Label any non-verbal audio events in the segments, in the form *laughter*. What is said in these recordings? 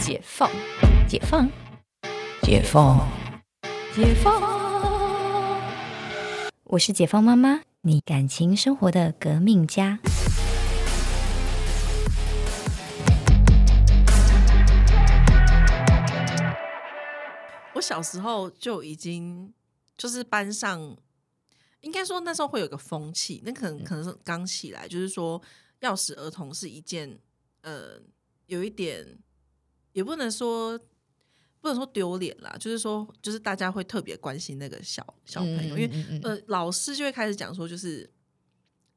解放，解放，解放，解放。我是解放妈妈，你感情生活的革命家。我小时候就已经就是班上，应该说那时候会有个风气，那可能可能是刚起来，就是说要使儿童是一件呃有一点也不能说不能说丢脸啦，就是说就是大家会特别关心那个小小朋友，因为呃老师就会开始讲说，就是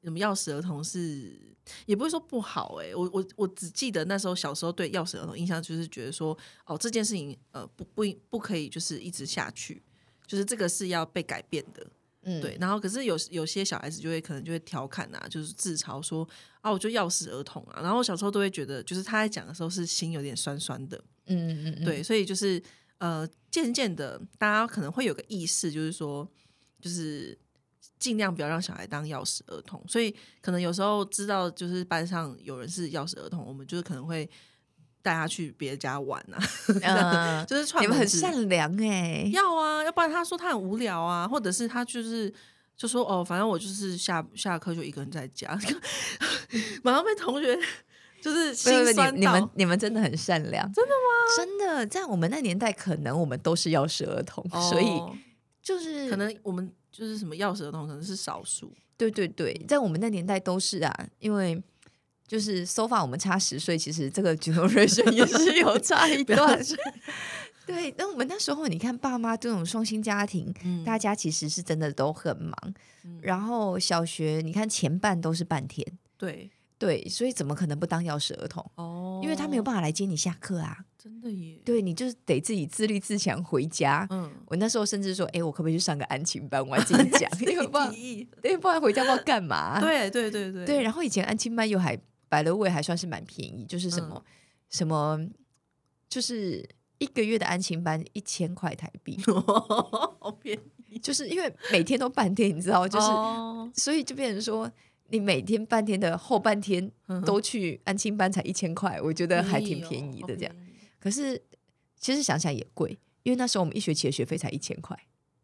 什么钥匙儿童是也不会说不好哎、我我我只记得那时候小时候对钥匙儿童印象就是觉得说哦这件事情呃不不应不可以就是一直下去，就是这个是要被改变的。嗯对，然后可是有有些小孩子就会可能就会调侃啊，就是自嘲说啊，我就钥匙儿童啊。然后我小时候都会觉得，就是他在讲的时候是心有点酸酸的，嗯嗯嗯，对，所以就是呃，渐渐的大家可能会有个意识，就是说，就是尽量不要让小孩当钥匙儿童。所以可能有时候知道就是班上有人是钥匙儿童，我们就是可能会带他去别家玩啊，嗯。*laughs* 就是串你们很善良哎，要啊，要不然他说他很无聊啊，或者是他就是就说哦，反正我就是下下课就一个人在家，*laughs* 马上被同学就是你你们。你们真的很善良，真的吗？真的，在我们那年代，可能我们都是钥匙儿童，所以哦就是可能我们就是什么钥匙儿童可能是少数，对对对，在我们那年代都是啊，因为就是 so far 我们差十岁，其实这个 generation 也是有差一段。*laughs* *laughs* 对，那我们那时候你看爸妈这种双薪家庭，嗯大家其实是真的都很忙。嗯然后小学你看前半都是半天，对对，所以怎么可能不当钥匙儿童？哦因为他没有办法来接你下课啊。真的耶，对你就是得自己自立自强回家。嗯，我那时候甚至说，哎，我可不可以去上个安亲班？我还自己讲，*laughs* 因为不然提议，因为不然回家不知道干嘛。对对对对对，然后以前安亲班又还百乐味还算是蛮便宜，就是什嗯么、什么，就是一个月的安亲班一千块台币，*laughs* 好便宜，就是因为每天都半天，你知道，就是、哦所以就变成说。你每天半天的后半天嗯都去安亲班才一千块，我觉得还挺便宜哦的。这样，可是其实想想也贵，因为那时候我们一学期的学费才一千块，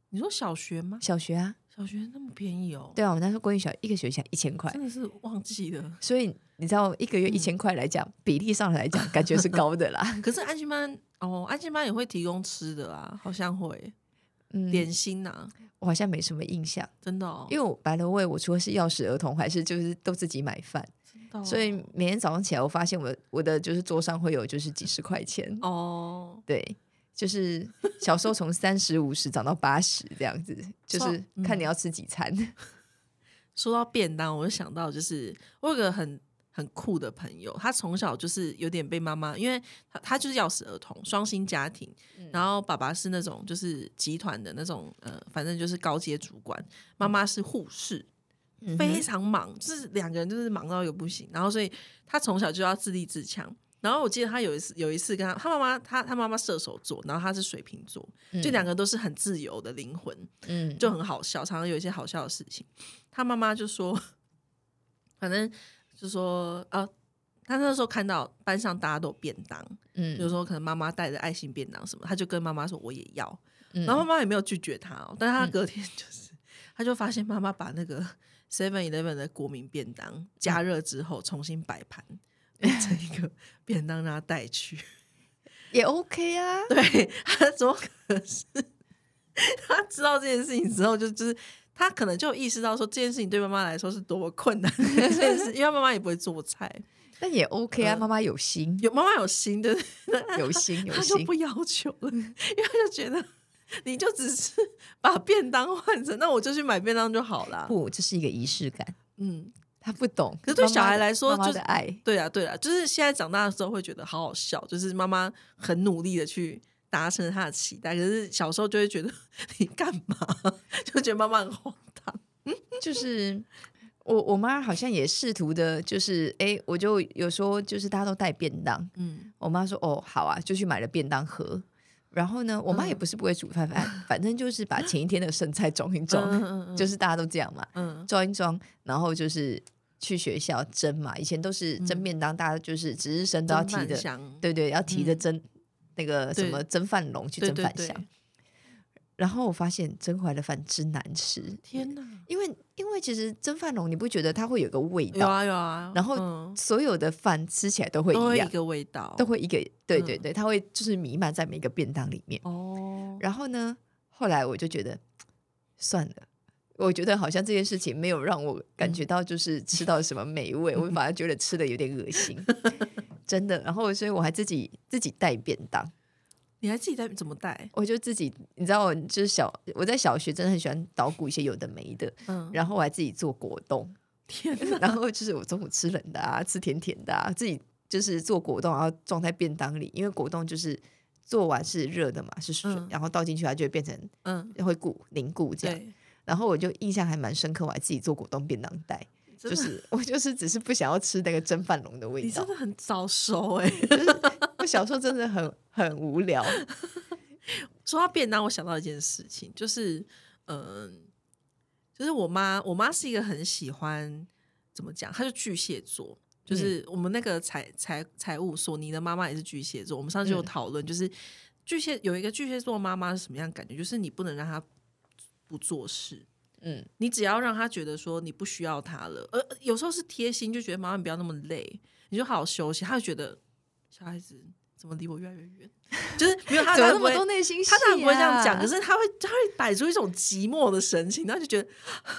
你说小学吗？小学啊，小学那么便宜哦？对啊，我们那时候公立小一个学期才一千块，真的是忘记了。所以你知道一个月一嗯千块来讲，比例上来讲，感觉是高的啦。*laughs* 可是安心班哦，安心班也会提供吃的啊，好像会嗯，点心呐、我好像没什么印象，真的哦，因为我白了味，我除了是钥匙儿童，还是就是都自己买饭，所以每天早上起来，我发现我我的就是桌上会有就是几十块钱，哦，对，就是小时候从三十五十涨到八十这样子，就是嗯看你要吃几餐。*laughs* 说到便当，我就想到就是我有个很很酷的朋友，他从小就是有点被妈妈，因为他他就是钥匙儿童，双薪家庭，然后爸爸是那种就是集团的那种呃，反正就是高阶主管，妈妈是护士，嗯非常忙，就是两个人就是忙到一个不行，然后所以他从小就要自立自强。然后我记得他有一次有一次跟他他妈妈他他妈妈射手座，然后他是水瓶座，就两个都是很自由的灵魂，嗯，就很好笑，常常有一些好笑的事情。他妈妈就说，*laughs* 反正就说啊，他那时候看到班上大家都有便当，嗯。有时候可能妈妈带着爱心便当什么，他就跟妈妈说我也要，嗯。然后妈妈也没有拒绝他哦，但是他隔天就是，他就发现妈妈把那个 Seven Eleven 的国民便当加热之后重新摆盘，变成一个 *laughs* 便当让他带去。也 OK 啊，对他怎么可能是？他知道这件事情之后，就就是他可能就意识到说这件事情对妈妈来说是多么困难的一件事，*laughs* 因为妈妈也不会做菜，但也 OK 啊，嗯妈妈有心，有妈妈有心的，有心有心他就不，要求了，因为他就觉得你就只是把便当换成，那我就去买便当就好了。不，这是一个仪式感，嗯，他不懂。可是对小孩来说妈妈就是的爱，对啊，对啊，就是现在长大的时候会觉得好好笑，就是妈妈很努力的去达成他的期待，可是小时候就会觉得 *laughs* 你干嘛，*laughs* 就觉得妈妈很荒唐。*laughs* 就是我我妈好像也试图的，就是哎，我就有时候就是大家都带便当，嗯，我妈说哦好啊，就去买了便当盒。然后呢，我妈也嗯。不是不会煮饭，反反正就是把前一天的剩菜装一装，*laughs* 就是大家都这样嘛，嗯。装一装，然后就是去学校蒸嘛，以前都是蒸嗯。便当，大家就是值日生都要提着，对对，要提着嗯。蒸、那个什么蒸饭笼去对对对蒸饭香。然后我发现蒸回来的饭真难吃，天哪，因为因为其实蒸饭笼你不觉得它会有个味有道，啊有啊，然后嗯所有的饭吃起来都会一样一，个味道，都会一个对对嗯对，它会就是弥漫在每个便当里面。哦，然后呢，后来我就觉得算了。我觉得好像这件事情没有让我感觉到就是吃到什么美味，我反而觉得吃的有点恶心，*laughs* 真的。然后所以我还自己自己带便当，你还自己带怎么带？我就自己你知道，就是小我在小学真的很喜欢捣鼓一些有的没的，嗯，然后我还自己做果冻，*laughs* 天，然后就是我中午吃冷的啊，吃甜甜的啊，自己就是做果冻，然后装在便当里，因为果冻就是做完是热的嘛，是水，嗯然后倒进去它就会变成嗯，会固凝固这样。然后我就印象还蛮深刻，我还自己做果冻便当袋，就是 *laughs* 我就是只是不想要吃那个蒸饭笼的味道你真。的很早熟哎。*laughs* 我小时候真的很很无聊，说到便当，我想到一件事情，就是嗯、就是我妈，我妈是一个很喜欢怎么讲，她就巨蟹座。就是我们那个财财财务所，你的妈妈也是巨蟹座。我们上次有嗯讨论，就是巨蟹有一个巨蟹座妈妈是什么样的感觉？就是你不能让她不做事，嗯你只要让她觉得说你不需要她了，呃，有时候是贴心，就觉得妈妈你不要那么累，你就好好休息。她就觉得小孩子怎么离我越来越远，就是没有他 *laughs* 怎么那么多内心戏、啊？他当然不会这样讲，可是他会他会摆出一种寂寞的神情，然后就觉得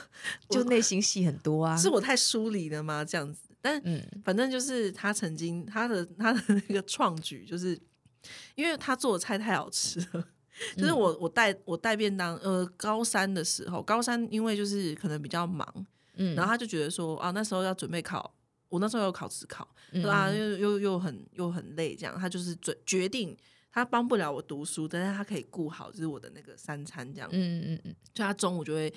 *laughs* 就内心戏很多啊。是我太疏离了吗？这样子，但嗯反正就是他曾经他的他的那个创举，就是因为他做的菜太好吃了。就是我我带我带便当，呃，高三的时候，高三因为就是可能比较忙，嗯然后他就觉得说啊，那时候要准备考，我那时候有考职考，嗯对啊，又又又很又很累，这样他就是决决定他帮不了我读书，但是他可以顾好就是我的那个三餐这样，嗯嗯嗯就他中午就会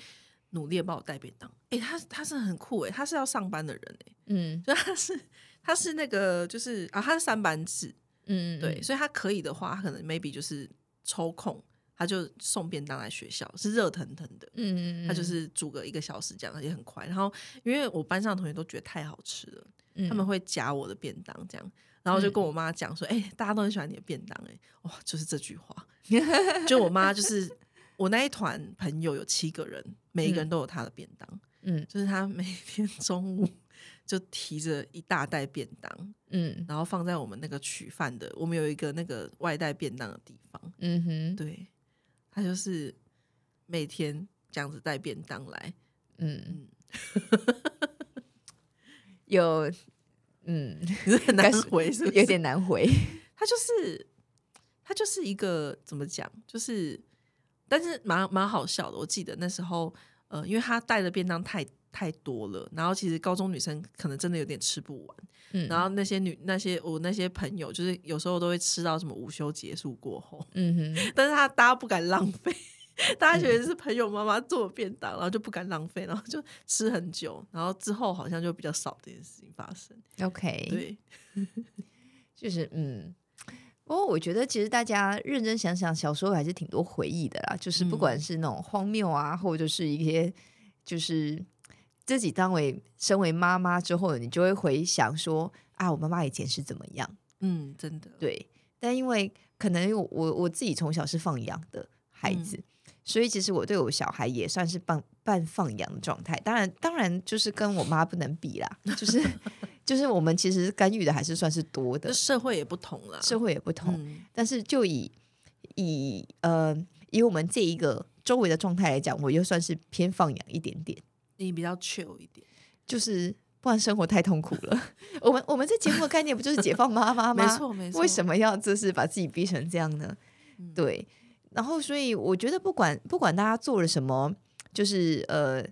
努力的帮我带便当。诶，他他是很酷诶，他是要上班的人诶，嗯就他是他是那个就是啊，他是三班制，嗯，对，所以他可以的话，他可能 maybe 就是抽空。他就送便当来学校，是热腾腾的，嗯，嗯，他就是煮个一个小时这样，也很快。然后因为我班上的同学都觉得太好吃了，嗯他们会夹我的便当这样，然后就跟我妈讲说：“哎、大家都很喜欢你的便当、哎，哇，就是这句话。*laughs* ”就我妈就是我那一团朋友有七个人，每一个人都有他的便当，嗯。就是他每天中午 *laughs* 就提着一大袋便当，嗯。然后放在我们那个取饭的，我们有一个那个外带便当的地方，嗯哼，对他就是每天这样子带便当来，嗯，*laughs* 有嗯，你是很难回，是有点难回。*laughs* 他就是他就是一个怎么讲，就是但是蛮蛮好笑的。我记得那时候，呃，因为他带的便当太太多了，然后其实高中女生可能真的有点吃不完，嗯，然后那些女那些我那些朋友，就是有时候都会吃到什么午休结束过后，嗯哼，*laughs* 但是他大家不敢浪费。大家觉得是朋友妈妈做的便当，然后就不敢浪费，然后就吃很久，然后之后好像就比较少这件事情发生。OK，*laughs* 对，*laughs* 就是嗯，不过我觉得其实大家认真想想，小时候还是挺多回忆的啦。就是不管嗯是那种荒谬啊，或者是一些就是自己当为身为妈妈之后，你就会回想说啊，我妈妈以前是怎么样。嗯，真的，对，但因为可能我我我自己从小是放养的孩子，所以其实我对我小孩也算是半半放养的状态。当然，当然就是跟我妈不能比啦，就是 *laughs* 就是我们其实干预的还是算是多的，社会也不同了，社会也不同。嗯但是就以以呃以我们这一个周围的状态来讲，我又算是偏放养一点点，你比较 chill 一点，就是不然生活太痛苦了。*laughs* 我们我们这节目的概念不就是解放妈妈吗？没错没错。为什么要就是把自己逼成这样呢？嗯对，然后所以我觉得不管不管大家做了什么，就是呃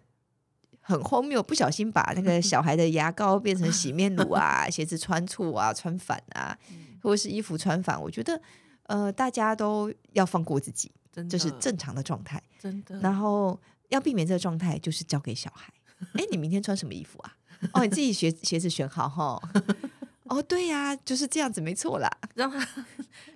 很荒谬，不小心把那个小孩的牙膏变成洗面乳啊，*laughs* 鞋子穿错啊、穿反啊，嗯或者是衣服穿反，我觉得呃大家都要放过自己，真的这是正常的状态。真的。然后要避免这个状态，就是交给小孩。哎，你明天穿什么衣服啊？哦，你自己鞋鞋子选好哈。哦，对呀、就是这样子，没错啦。让他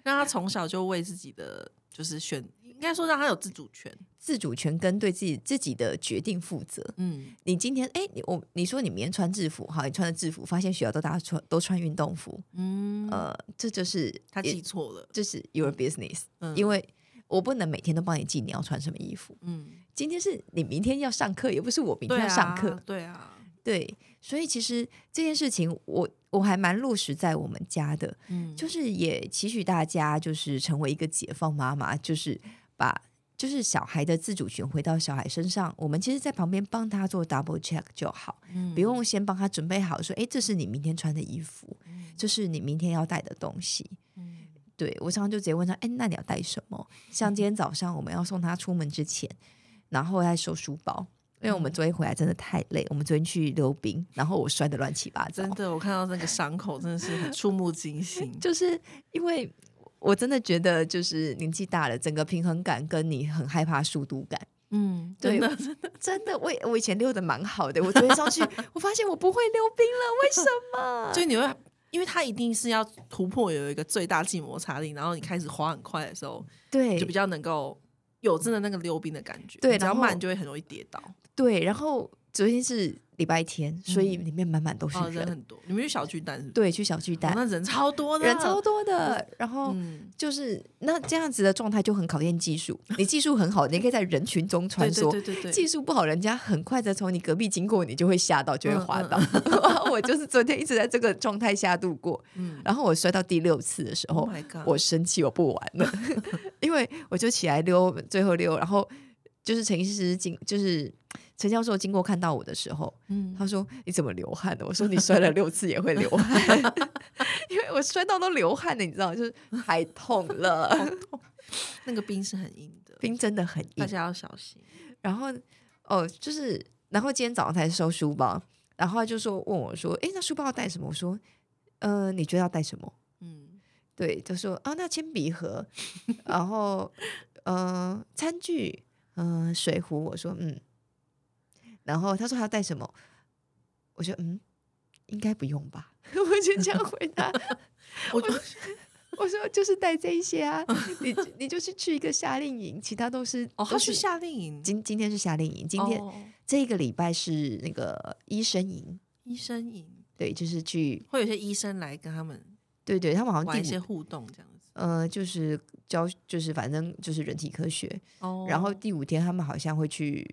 让他从小就为自己的就是选，应该说让他有自主权。自主权跟对自己自己的决定负责。嗯你今天哎，你我你说你明天穿制服，好，你穿的制服，发现学校都大家穿都穿运动服，嗯，呃，这就是他记错了。这是 your business，、嗯因为我不能每天都帮你记你要穿什么衣服。嗯，今天是你明天要上课，也不是我明天要上课。对啊，对，所以其实这件事情我我还蛮落实在我们家的，嗯，就是也期许大家就是成为一个解放妈妈，就是把就是小孩的自主权回到小孩身上，我们其实，在旁边帮他做 double check 就好，嗯不用先帮他准备好说，诶，这是你明天穿的衣服，这是你明天要带的东西。嗯对我常常就直接问他，哎，那你要带什么？像今天早上我们要送他出门之前，然后在收书包，因为我们昨天回来真的太累，我们昨天去溜冰，然后我摔得乱七八糟真，的，我看到那个伤口真的是很触目惊心。就是因为我真的觉得，就是年纪大了，整个平衡感跟你很害怕速度感，嗯，对真的，真的，我我以前溜的蛮好的，我昨天上去，*laughs* 我发现我不会溜冰了，为什么？就你会，因为它一定是要突破有一个最大静摩擦力，然后你开始滑很快的时候，对就比较能够有真的那个溜冰的感觉。你只要对然后慢就会很容易跌倒。对，然后昨天是礼拜天，所以里面满满都是哦，人，很多。你们去小巨蛋是不是？对，去小巨哦蛋，那人超多的，人超多的，然后。嗯，就是那这样子的状态就很考验技术。*laughs* 你技术很好，你可以在人群中穿梭；对对对对，技术不好，人家很快的从你隔壁经过，你就会吓到，*laughs* 就会滑倒。嗯 *laughs* 我就是昨天一直在这个状态下度过，嗯然后我摔到第六次的时候，Oh 我生气，我不玩了，因为我就起来溜，最后溜，然后就是陈医师进，就是陈教授经过看到我的时候，嗯，他说：“你怎么流汗的？”我说：“你摔了六次也会流汗，因为我摔到都流汗了，你知道，就是太痛了，那个冰是很硬的，冰真的很硬。大家要小心。然后哦，就是然后今天早上才收书包，然后他就说问我说：‘诶，那书包要带什么？’我说：‘呃，你觉得要带什么？’嗯对，就说啊，那铅笔盒，然后呃，餐具，嗯、水壶。我说嗯，然后他说还要带什么，我说嗯，应该不用吧，*laughs* 我就这样回答。*laughs* 我就我说就是带这一些啊，你 *laughs* 你就是去一个夏令营，其他都是哦，他去是夏令营，今今天是夏令营，今天、哦这一个礼拜是那个医生营，医生营对，就是去会有一些医生来跟他们对对，他们好像玩一些互动这样子。呃就是教就是反正就是人体科学，哦然后第五天他们好像会去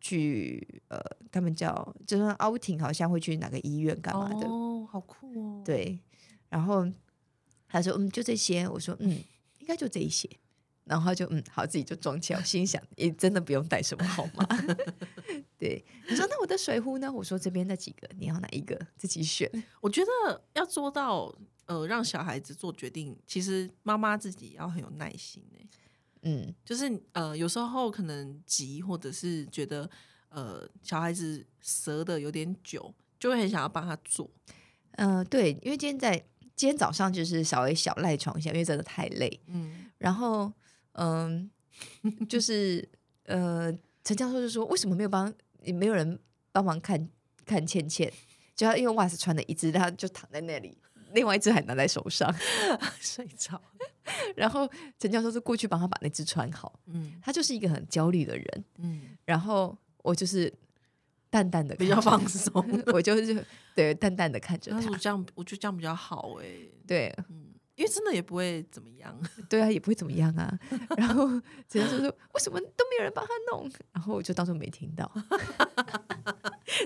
去呃，他们叫就是 outing，好像会去哪个医院干嘛的，哦，好酷哦。，对。然后他说嗯，就这些。我说嗯，应该就这一些。然后他就嗯，好，自己就装起来。我心想，也真的不用带什么好吗？*laughs* *laughs* 对，你说那我的水壶呢？我说这边那几个，你要哪一个自己选。*laughs* 我觉得要做到呃让小孩子做决定，其实妈妈自己要很有耐心欸嗯，就是呃有时候可能急，或者是觉得呃小孩子折的有点久，就会很想要帮他做。呃，对，因为今天在今天早上就是稍微小赖床一下，因为真的太累。嗯，然后，嗯，就是呃，陈教授就说，为什么没有帮，也没有人帮忙看看倩倩？就他因为袜子穿了一只，他就躺在那里，另外一只还拿在手上。*laughs* 睡着。*laughs* 然后陈教授就过去帮他把那只穿好。嗯他就是一个很焦虑的人。嗯，然后我就是淡淡的比较放松。*laughs* 我就是对淡淡的看着他他说。这样，我觉得这样比较好哎、对嗯，因为真的也不会怎么样。*laughs* 对啊，也不会怎么样啊。*laughs* 然后陈教授说：“为什么都没有人帮他弄？”然后我就当做没听到。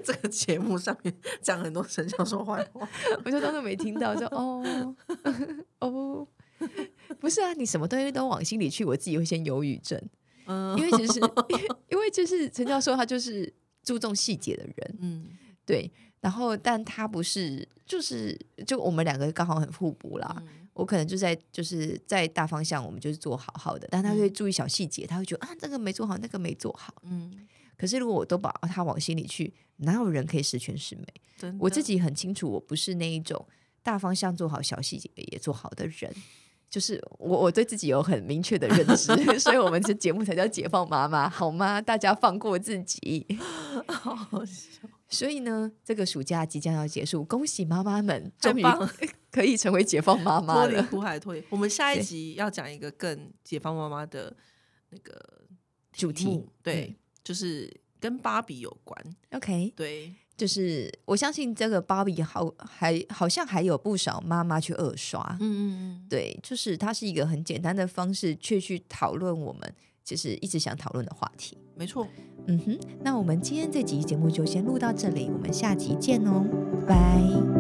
这个节目上面讲很多陈教授坏话，我就当做没听到，就哦哦，不是啊，你什么东西都往心里去，我自己会先忧郁症，嗯因为其实因为因为就是陈教授他就是注重细节的人，嗯对，然后但他不是，就是就我们两个刚好很互补啦。嗯我可能就在就是在大方向，我们就是做好好的，但他会注意小细节，他会觉得啊这个没做好，那个没做好。嗯，可是如果我都把他往心里去，哪有人可以十全十美？我自己很清楚，我不是那一种大方向做好，小细节也做好的人。就是我，我对自己有很明确的认知，*laughs* 所以我们这节目才叫解放妈妈，好吗？大家放过自己。*laughs* 好好笑，所以呢，这个暑假即将要结束，恭喜妈妈们终于 *laughs* 可以成为解放妈妈脱离了。苦海脱离。我们下一集要讲一个更解放妈妈的那个主题目，对，就是跟芭比有关，OK，对，就是我相信这个芭比好还好像还有不少妈妈去二刷，嗯嗯嗯，对，就是它是一个很简单的方式，却去讨论我们其实一直想讨论的话题。没错，嗯哼，那我们今天这集节目就先录到这里，我们下集见哦，拜拜。